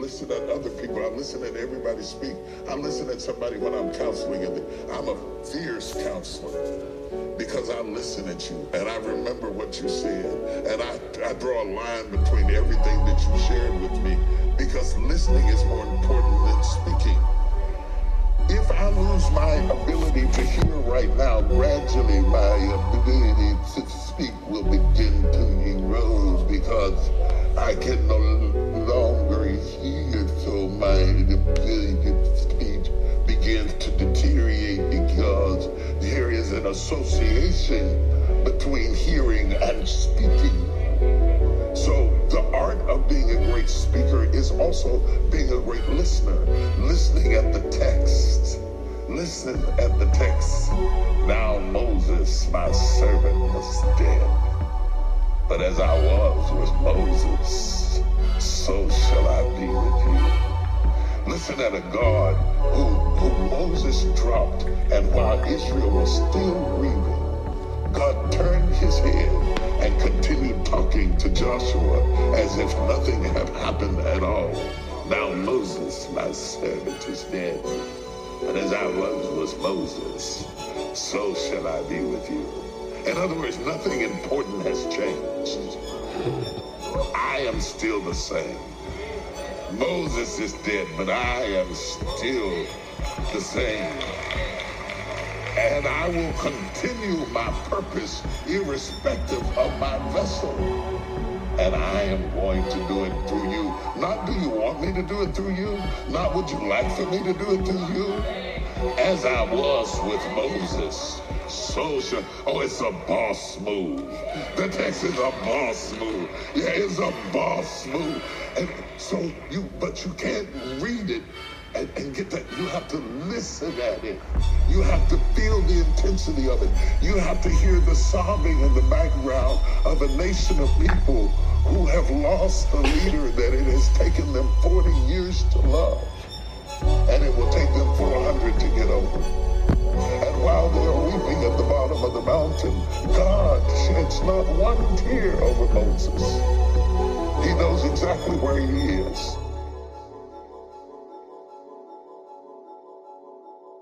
listen at other people. I listen at everybody speak. I listen at somebody when I'm counseling, I'm a fierce counselor because I listen at you and I remember what you said. And I, I draw a line between everything that you shared with me because listening is more important than speaking. If I lose my ability to hear right now, gradually my ability to speak will begin to erode because I can an association between hearing and speaking. So the art of being a great speaker is also being a great listener, listening at the text. Listen at the text. Now Moses, my servant, was dead. But as I was with Moses, so shall I be with you. Listen at a God who, Moses dropped, and while Israel was still grieving, God turned his head and continued talking to Joshua as if nothing had happened at all. Now Moses, my servant, is dead. But as I was with Moses, so shall I be with you. In other words, nothing important has changed. I am still the same. Moses is dead, but I am still the same. And I will continue my purpose irrespective of my vessel. And I am going to do it through you. Not do you want me to do it through you? Not would you like for me to do it through you? As I was with Moses, so shall. Oh, it's a boss move. The text is a boss move. Yeah, it's a boss move. And so you, but you can't read it and, and get that. You have to listen at it. You have to feel the intensity of it. You have to hear the sobbing in the background of a nation of people who have lost a leader that it has taken them 40 years to love. And it will take them 400 to get over. And while they are weeping at the bottom of the mountain, God sheds not one tear over Moses. He knows exactly where he is.